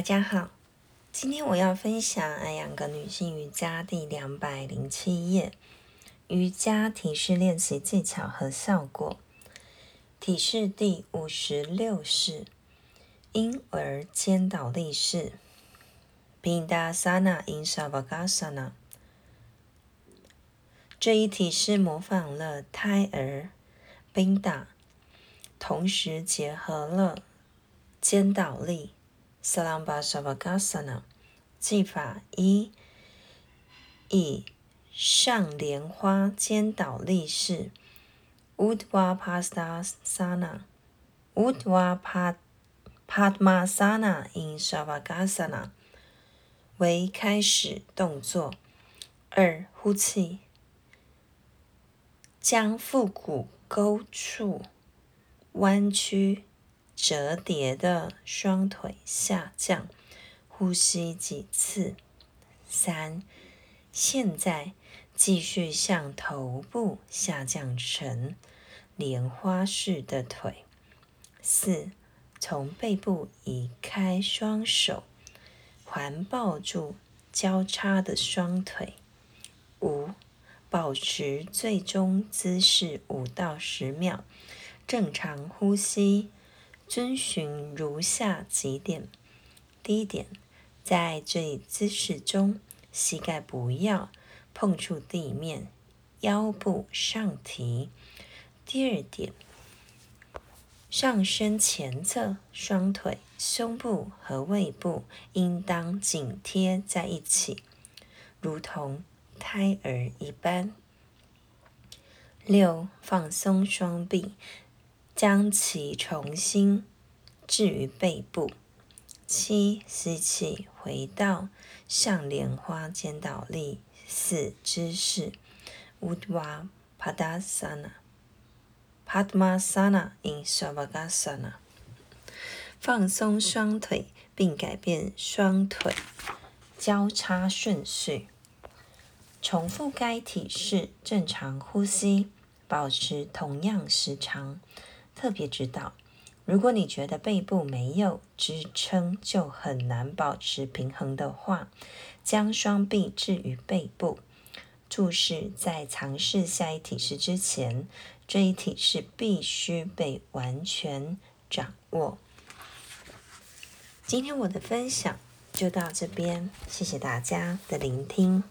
大家好，今天我要分享《爱养个女性瑜伽》第两百零七页，瑜伽体式练习技巧和效果。体式第五十六式，婴儿肩倒立式 （Pindasana In Savasana）。这一体式模仿了胎儿 （Pinda），同时结合了肩倒立。Salambasavasana 技法一：以上莲花肩倒立式 u d v a p a s t a s a n a u d v a Padmasana in Shavasana 为开始动作。二、呼气，将腹股沟处弯曲。折叠的双腿下降，呼吸几次。三，现在继续向头部下降成莲花式的腿。四，从背部移开双手，环抱住交叉的双腿。五，保持最终姿势五到十秒，正常呼吸。遵循如下几点：第一点，在这一姿势中，膝盖不要碰触地面，腰部上提。第二点，上身前侧双腿、胸部和胃部应当紧贴在一起，如同胎儿一般。六，放松双臂。将其重新置于背部。七，吸气，回到上莲花肩倒立四姿势 （Udvapadasana），Padmasana in Shavasana。放松双腿，并改变双腿交叉顺序。重复该体式，正常呼吸，保持同样时长。特别指导：如果你觉得背部没有支撑，就很难保持平衡的话，将双臂置于背部。注释：在尝试下一体式之前，这一体式必须被完全掌握。今天我的分享就到这边，谢谢大家的聆听。